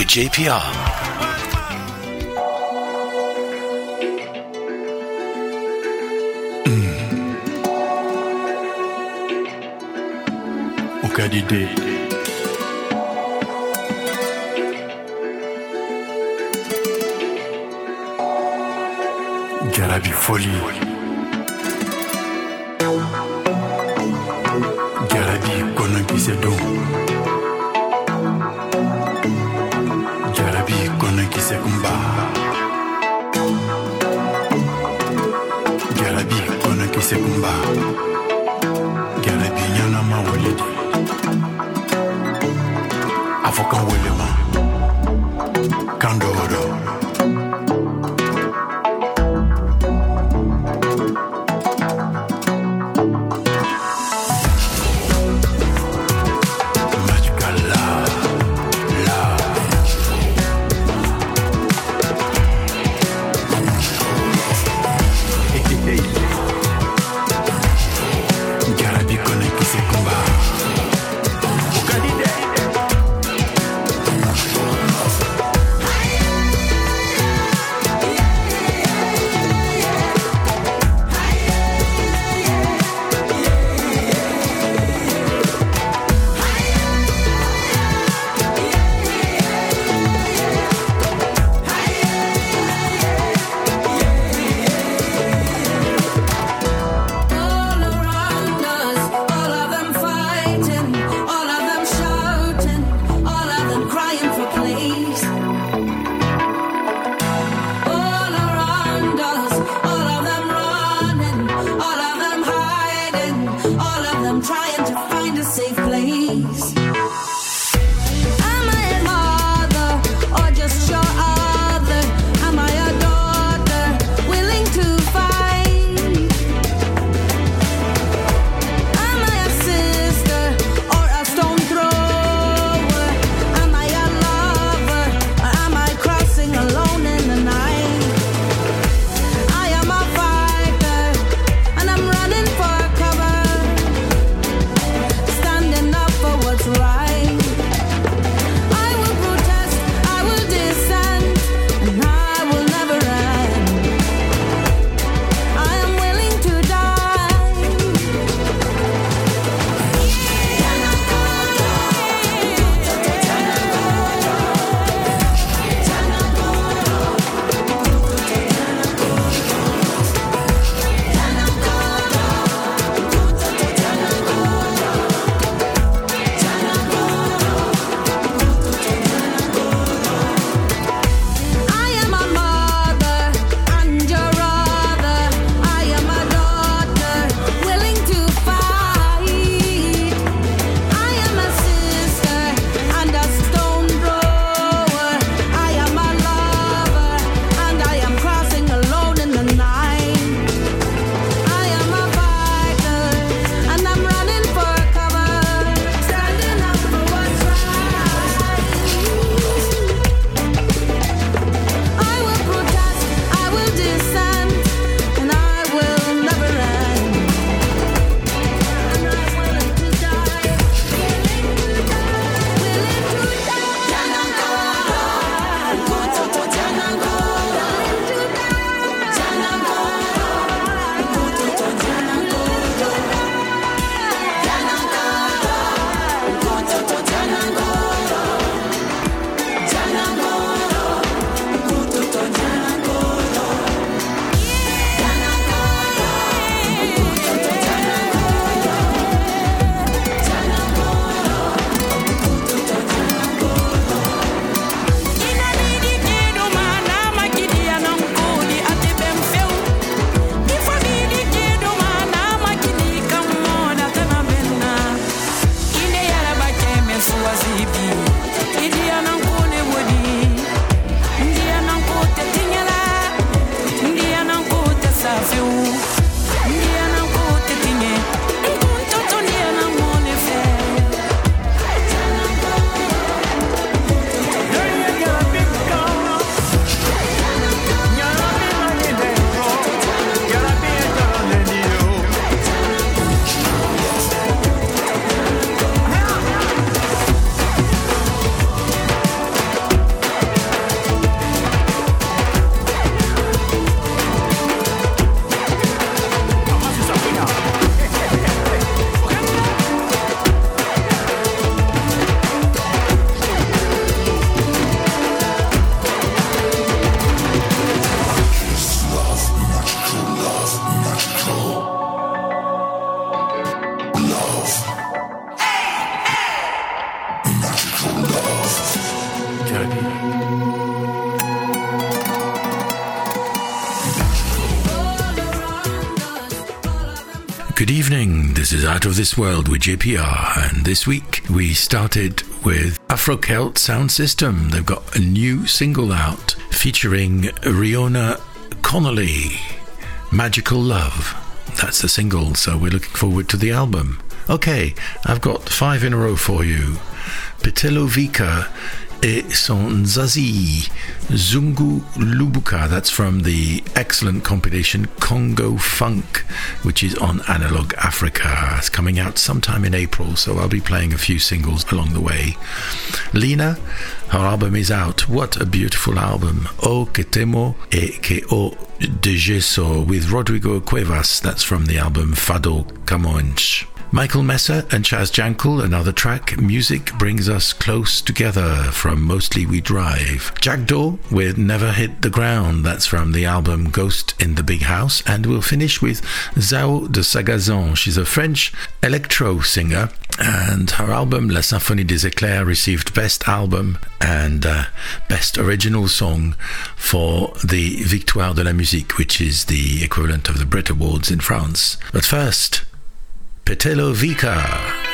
with JPR. Jarabi folie. This World with JPR, and this week we started with Afro Celt Sound System. They've got a new single out featuring Ríoghnach Connolly, Magical Love. That's the single, so we're looking forward to the album. Okay, I've got five in a row for you. Petelo Vika et son Zazie Zungu Lubuka. That's from the excellent compilation Congo Funk, which is on Analog Africa. It's coming out sometime in April, so I'll be playing a few singles along the way. Lina, her album is out. What a beautiful album. O que temo e que o de gesso with Rodrigo Cuevas. That's from the album Fado Camões. Michael Messer and Chaz Jankel, another track. Music brings us close together from Mostly We Drive. Jackdaw with Never Hit the Ground. That's from the album Ghost in the Big House. And we'll finish with Zao de Sagazan. She's a French electro singer. And her album La Symphonie des Éclairs received Best Album and uh, Best Original Song for the Victoire de la Musique, which is the equivalent of the Brit Awards in France. But first, Petello Vika.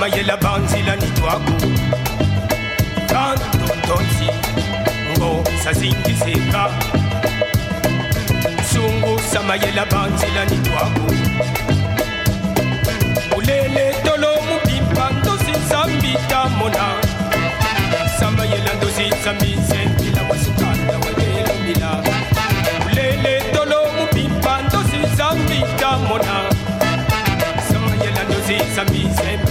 Sungu samayela banzila nitwaku Tontonsi, ngo sasingizika sungu samayela banzila nitwaku ulele tolo mupimpa ndosi nzambita mona. Samayela ndosi nzambize mpila wasukanda walelo mbila ulele tolo mupimpa ndosi nzambita mona. Samayela ndosi nzambize mpila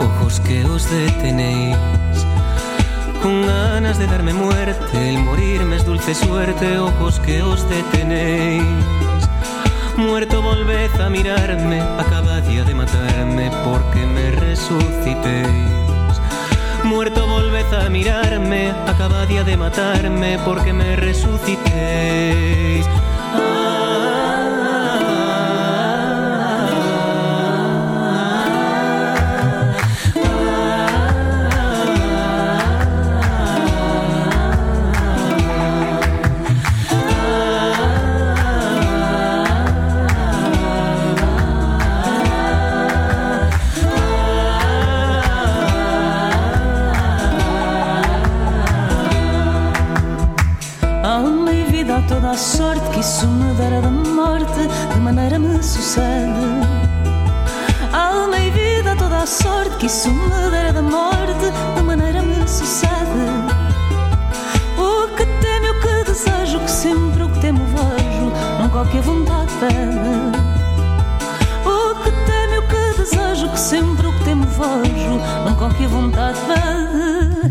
ojos que os detenéis. Con ganas de darme muerte, el morirme es dulce suerte, ojos que os detenéis. Muerto volved a mirarme, acaba día de matarme porque me resucitéis. Muerto volved a mirarme, acaba día de matarme porque me resucitéis. Alma da morte, de maneira me sucede. Alma e vida toda a sorte que isso me dera da morte, de maneira me sucede. O que temo o que desejo, que sempre o que temo vejo, não qualquer vontade pede. O que temo o que desejo, que sempre o que temo vejo, não qualquer vontade pede.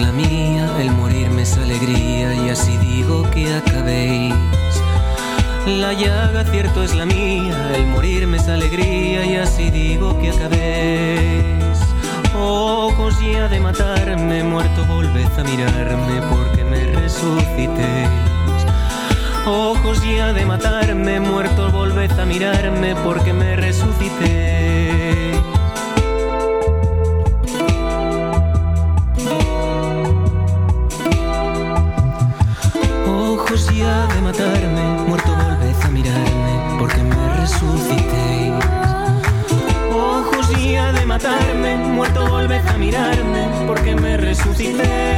La mía, el morirme es alegría y así digo que acabéis. La llaga cierto es la mía, el morirme es alegría y así digo que acabéis. Ojos ya de matarme, muerto volved a mirarme porque me resucitéis. Ojos ya de matarme, muerto volved a mirarme porque me resucitéis. Muerto volved a mirarme porque me resucitéis.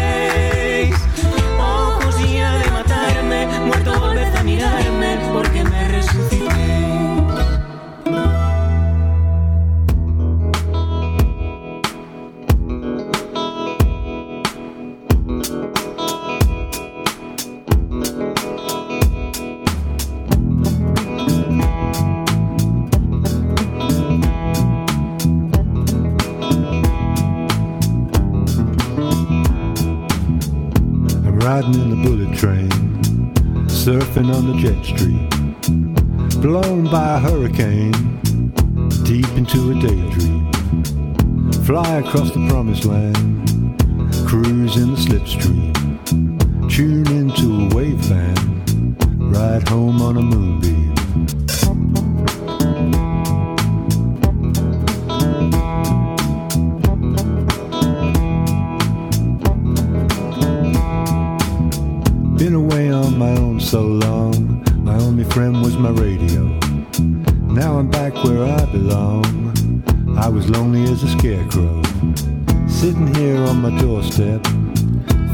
Fly across the promised land, cruise in the slipstream, tune into a wave fan, ride home on a moonbeam. Been away on my own so long, my only friend was my radio. Now I'm back where I belong. I was lonely as a scarecrow, sitting here on my doorstep,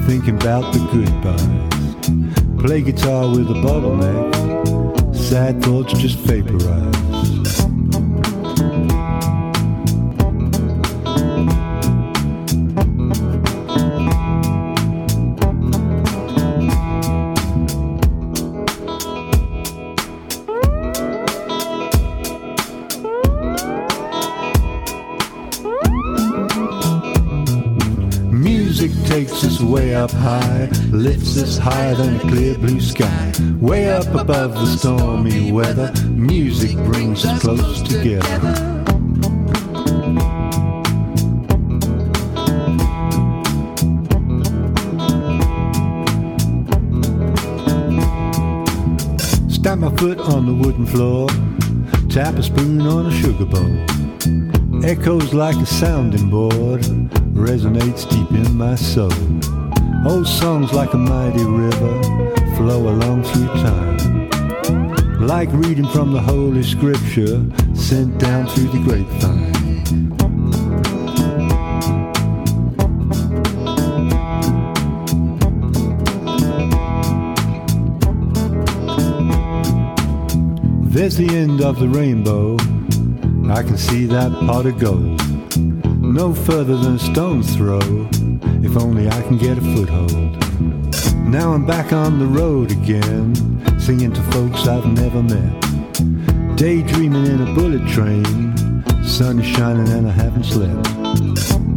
thinking about the goodbyes. Play guitar with a bottleneck, sad thoughts just vaporize. Up high, lifts us higher than a clear blue sky. Way up above the stormy weather, music brings us close together. Stamp my foot on the wooden floor, tap a spoon on a sugar bowl. Echoes like a sounding board, resonates deep in my soul. Old songs like a mighty river flow along through time. Like reading from the Holy Scripture sent down through the grapevine. There's the end of the rainbow. I can see that pot of gold. No further than a stone's throw if only I can get a foothold. Now I'm back on the road again, singing to folks I've never met. Daydreaming in a bullet train, sun is shining and I haven't slept.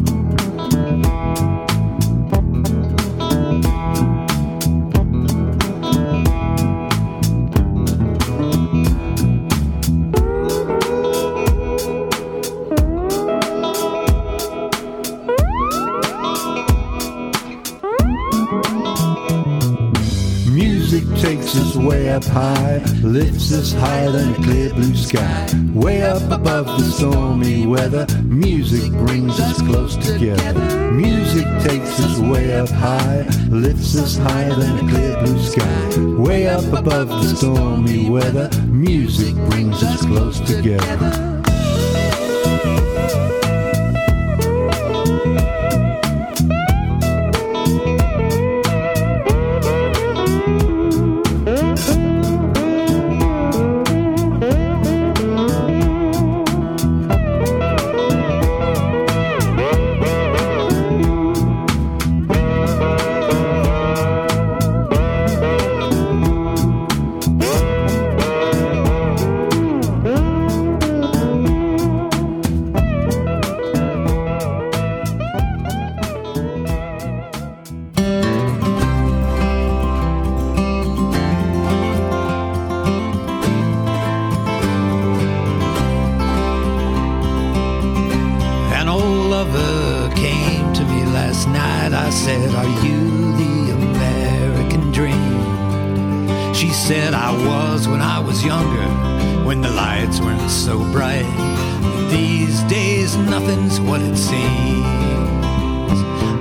Lifts us higher than a clear blue sky. Way up above the stormy weather, music brings us close together. Music takes us way up high, lifts us higher than a clear blue sky. Way up above the stormy weather, music brings us close together. Weren't so bright. These days, nothing's what it seems.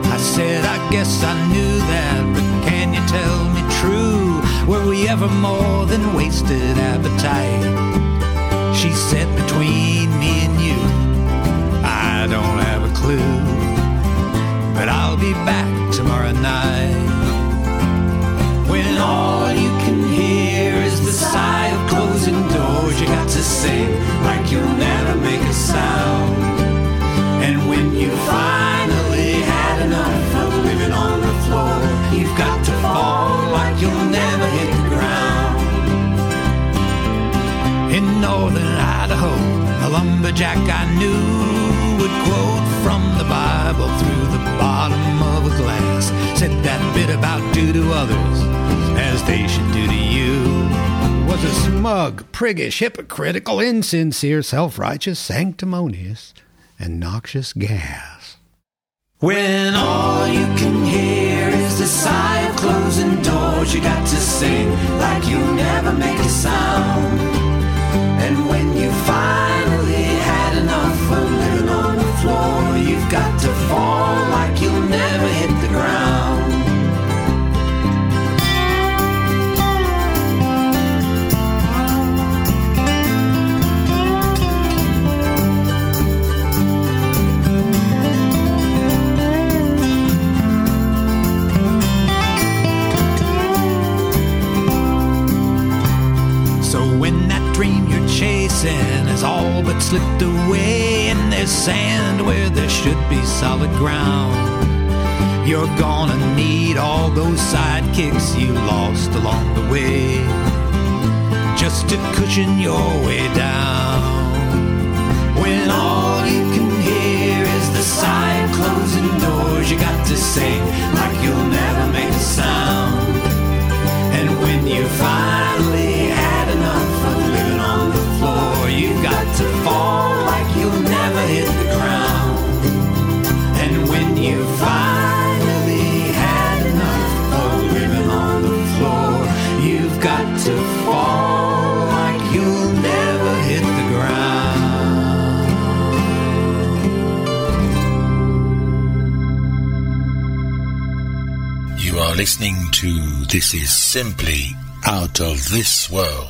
I said, I guess I knew that, but can you tell me true? Were we ever more than wasted appetite? She said, Between me and you. I don't have a clue, but I'll be back tomorrow night. When all you can hear the sigh of closing doors, you got to sing like you'll never make a sound. And when you finally had enough of living on the floor, you've got to fall like you'll never hit the ground. In northern Idaho, a lumberjack I knew would quote from the Bible through the bottom of a glass. Said that bit about do to others as they should do to you. Was a smug, priggish, hypocritical, insincere, self righteous, sanctimonious, and noxious gas. When all you can hear is the sigh of closing doors, you got to sing like you'll never make a sound. And when you finally fall like you'll never hit the ground. So when that dream you're chasing has all but slipped away, and there's sand where there should be solid ground, you're gonna need all those sidekicks you lost along the way, just to cushion your way down. When all you can hear is the of closing doors, you got to sing like you'll never make a sound. And when you finally to fall like you'll never hit the ground. And when you finally had enough of living on the floor, you've got to fall like you'll never hit the ground. You are listening to This Is Simply Out of This World.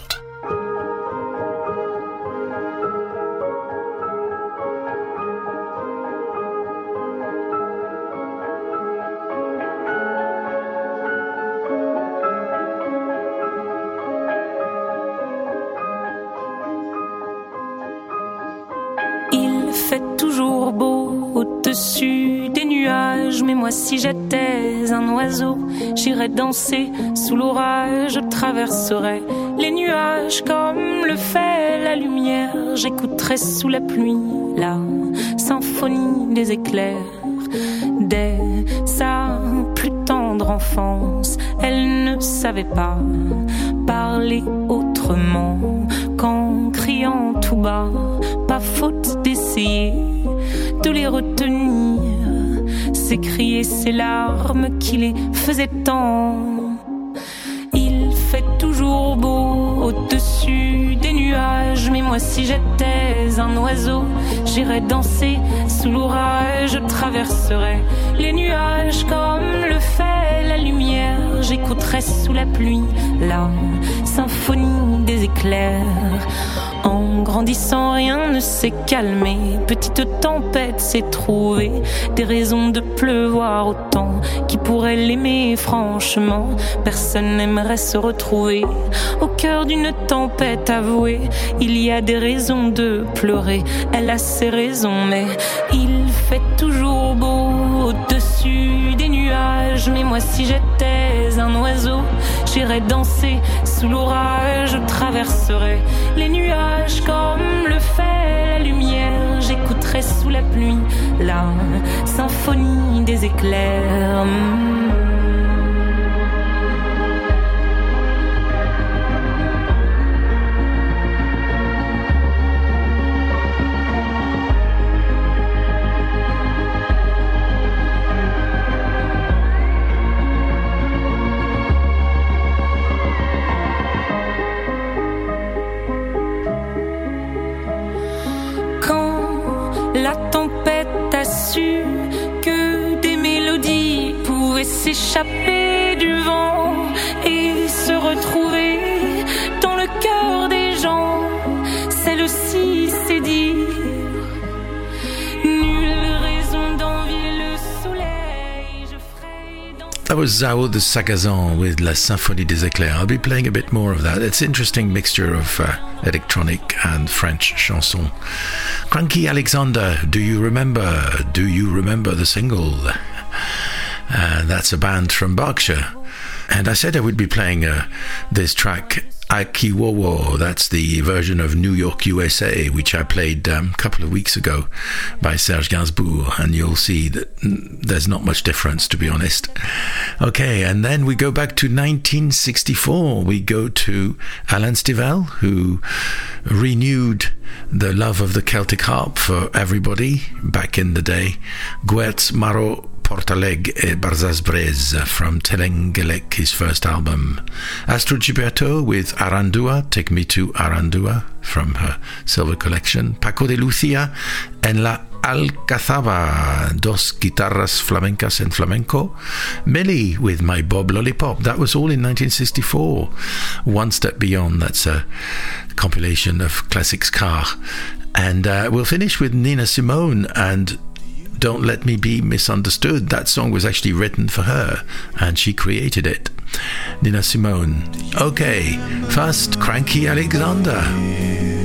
Si j'étais un oiseau, j'irais danser sous l'orage, je traverserais les nuages comme le fait la lumière, j'écouterais sous la pluie la symphonie des éclairs. Dès sa plus tendre enfance, elle ne savait pas parler autrement qu'en criant tout bas, pas faute d'essayer de les retenir, s'écrier ces larmes qui les faisaient tant. Il fait toujours beau au-dessus des nuages, mais moi si j'étais un oiseau, j'irais danser sous l'orage, je traverserais les nuages comme le fait la lumière, j'écouterais sous la pluie la symphonie des éclairs. En grandissant, rien ne s'est calmé. Petite tempête s'est trouvée. Des raisons de pleuvoir autant. Qui pourrait l'aimer franchement Personne n'aimerait se retrouver au cœur d'une tempête avouée. Il y a des raisons de pleurer. Elle a ses raisons, mais il fait toujours beau au-dessus des nuages. Mais moi, si j'étais un oiseau, j'irais danser sous l'orage. Je traverserais les nuages comme le fait la lumière. J'écouterai sous la pluie la symphonie des éclairs. S'échapper du vent et se retrouver dans le cœur des gens, celle-ci Nulle raison d'envier le soleil, je ferai dans That was Zao de Sagazan with La Symphonie des Éclairs. I'll be playing a bit more of that. It's an interesting mixture of uh, electronic and French chanson. Cranky Alexander, do you remember? Do you remember the single? Uh, that's a band from Berkshire. And I said I would be playing uh, this track, Akiwowo. That's the version of New York, USA, which I played um, a couple of weeks ago by Serge Gainsbourg. And you'll see that mm, there's not much difference, to be honest. Okay, and then we go back to 1964. We go to Alan Stivell, who renewed the love of the Celtic harp for everybody back in the day. Guerz Maro Pontkalleg e Barzaz Breiz from Telenn Geltiek, his first album. Gilberto with Aruanda, Take Me to Aruanda from her Silver Collection. Paco de Lucia and La Alcazaba, dos guitarras flamencas en flamenco. Millie with My Boy Lollipop. That was all in 1964. One Step Beyond, that's a compilation of classics car. And uh, we'll finish with Nina Simone and don't Let Me Be Misunderstood. That song was actually written for her and she created it. Nina Simone. Okay, first, Cranky Alexander.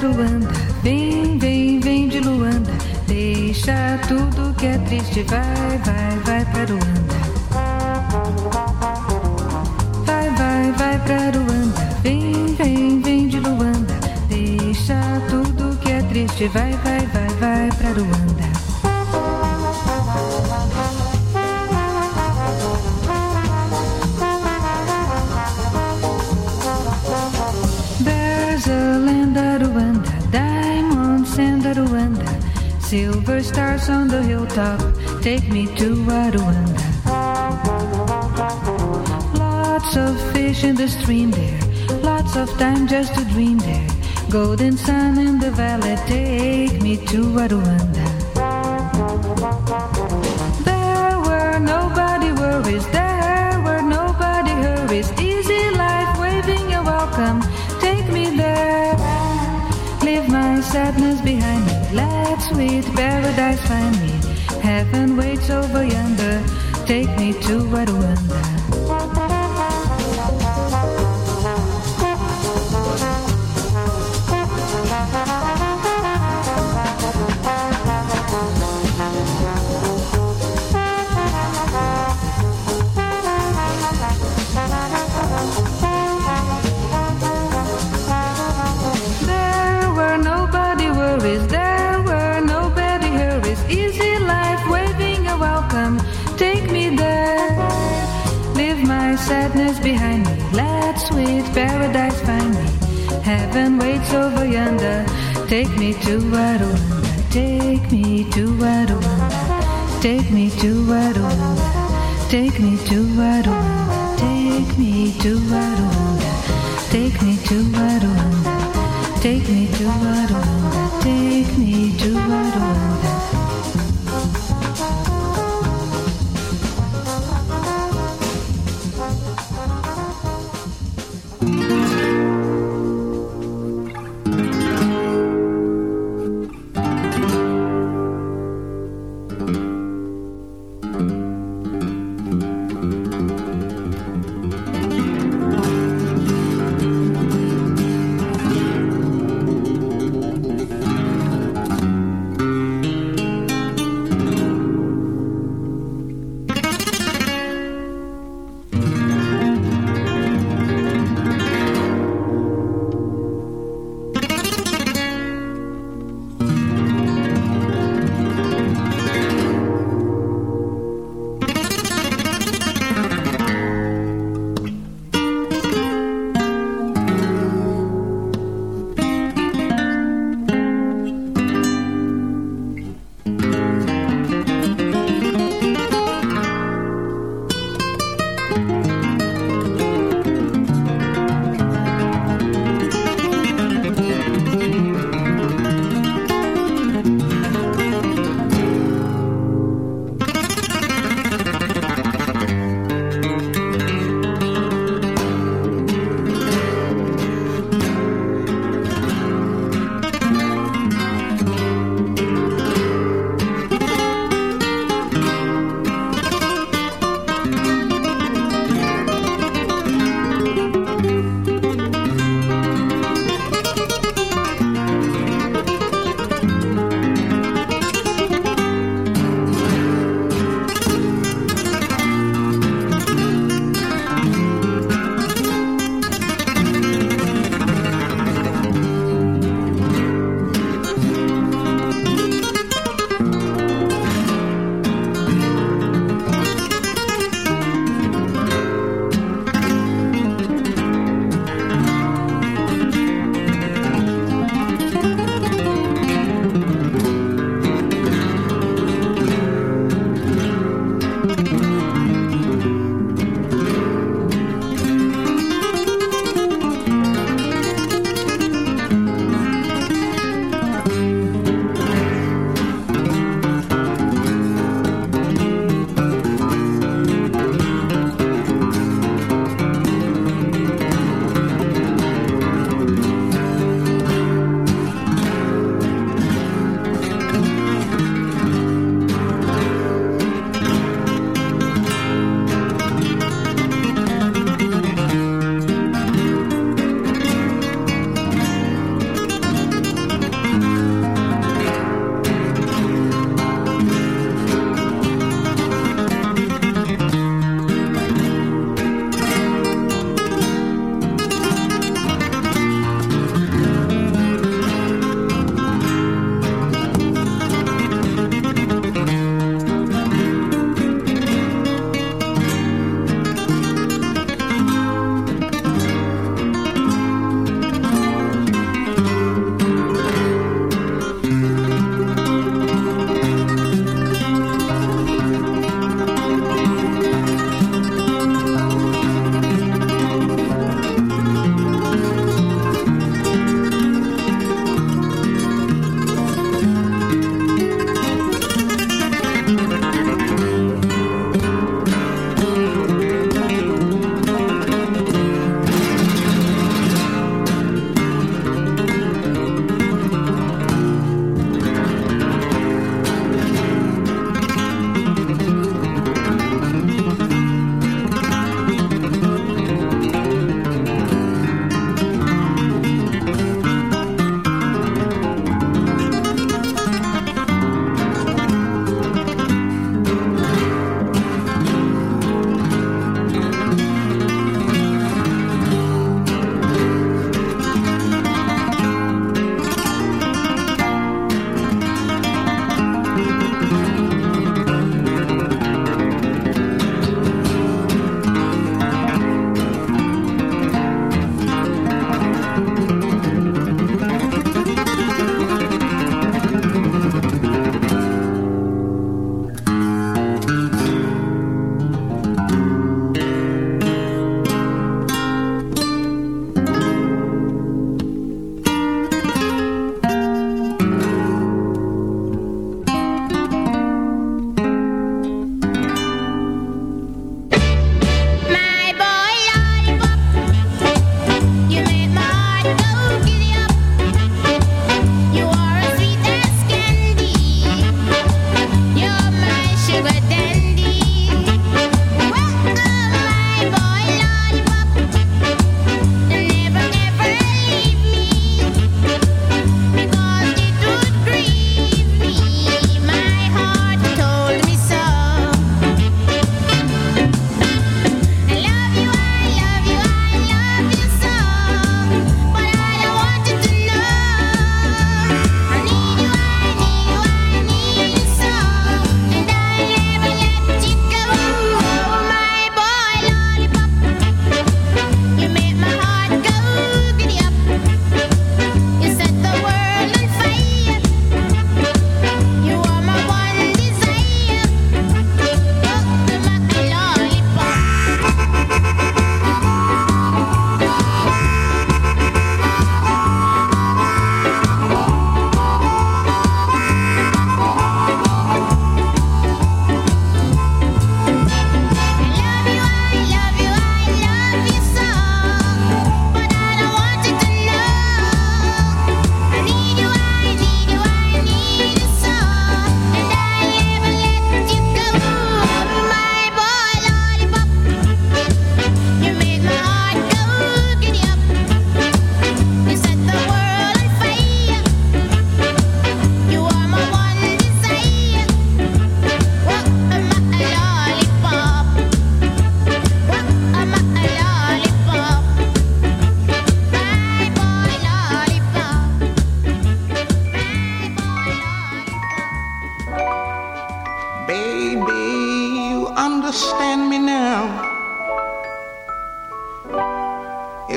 Aruanda, vem, vem, vem de Luanda. Deixa tudo que é triste, vai, vai, vai pra Aruanda. Vai, vai, vai pra Aruanda, vem, vem, vem de Luanda. Deixa tudo que é triste, vai, vai, vai, vai pra Aruanda. Silver stars on the hilltop. Take me to Aruanda. Lots of fish in the stream there, lots of time just to dream there. Golden sun in the valley, take me to Aruanda. There were nobody worries, there were nobody hurries. Easy life, waving a welcome, take me there. Leave my sadness behind let sweet paradise find me. Heaven waits over yonder, take me to Aruanda. There paradise find me. Heaven waits over yonder, take me to Aruanda, take me to Aruanda, take me to Aruanda, take me to Aruanda, take me to Aruanda, take me to Aruanda. Take me to Aruanda, take me to Aruanda.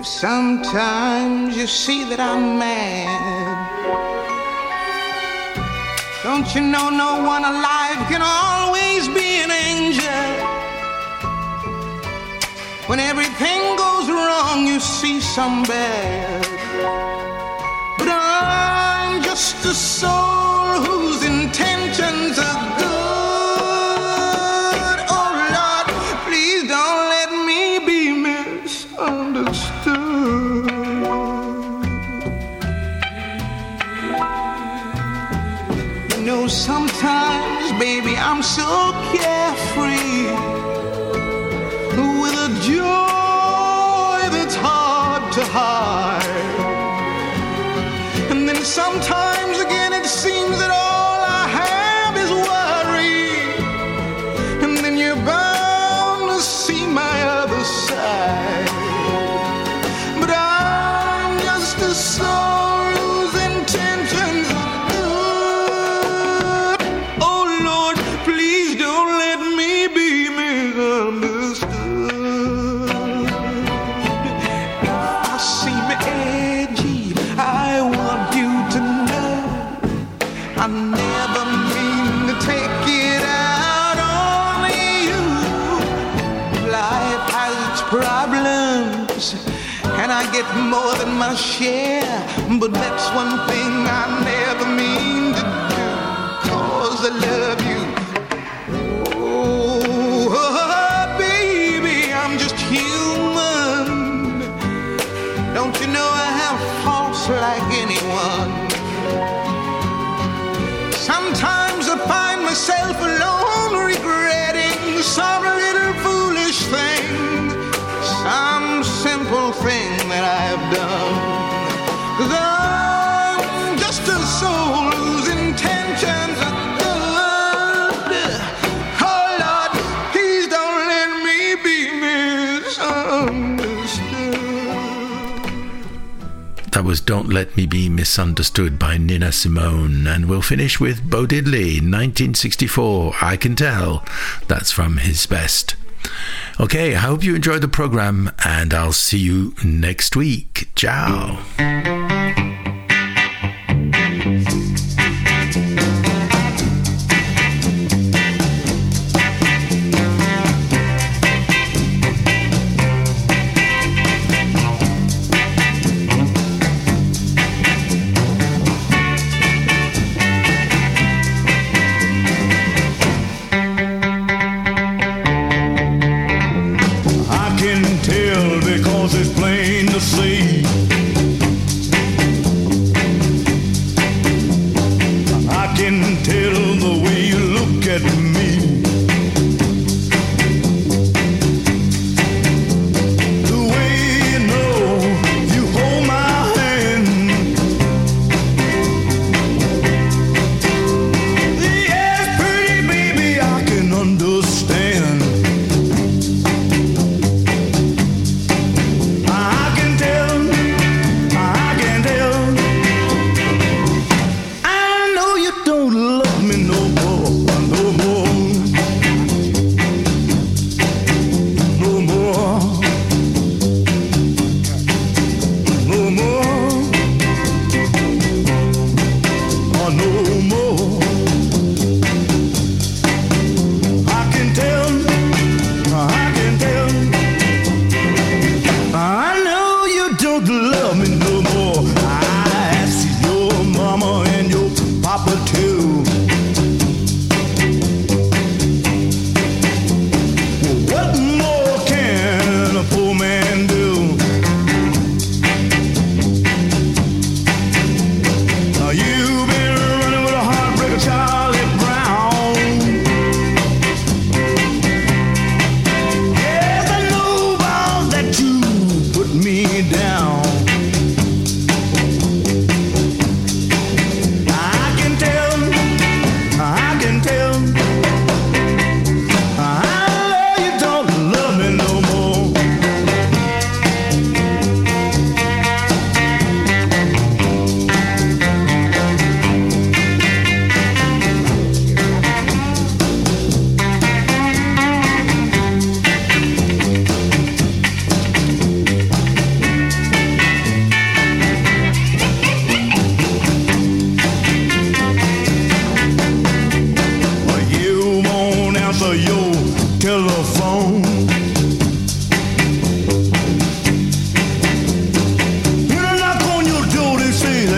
If sometimes you see that I'm mad, don't you know no one alive can always be an angel? When everything goes wrong, you see some bad. But I'm just a soul my share. But that's one thing I never was Don't Let Me Be Misunderstood by Nina Simone. And we'll finish with Bo Diddley, 1964. I Can Tell. That's from his best. Okay, I hope you enjoyed the program, and I'll see you next week. Ciao.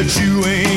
but you ain't.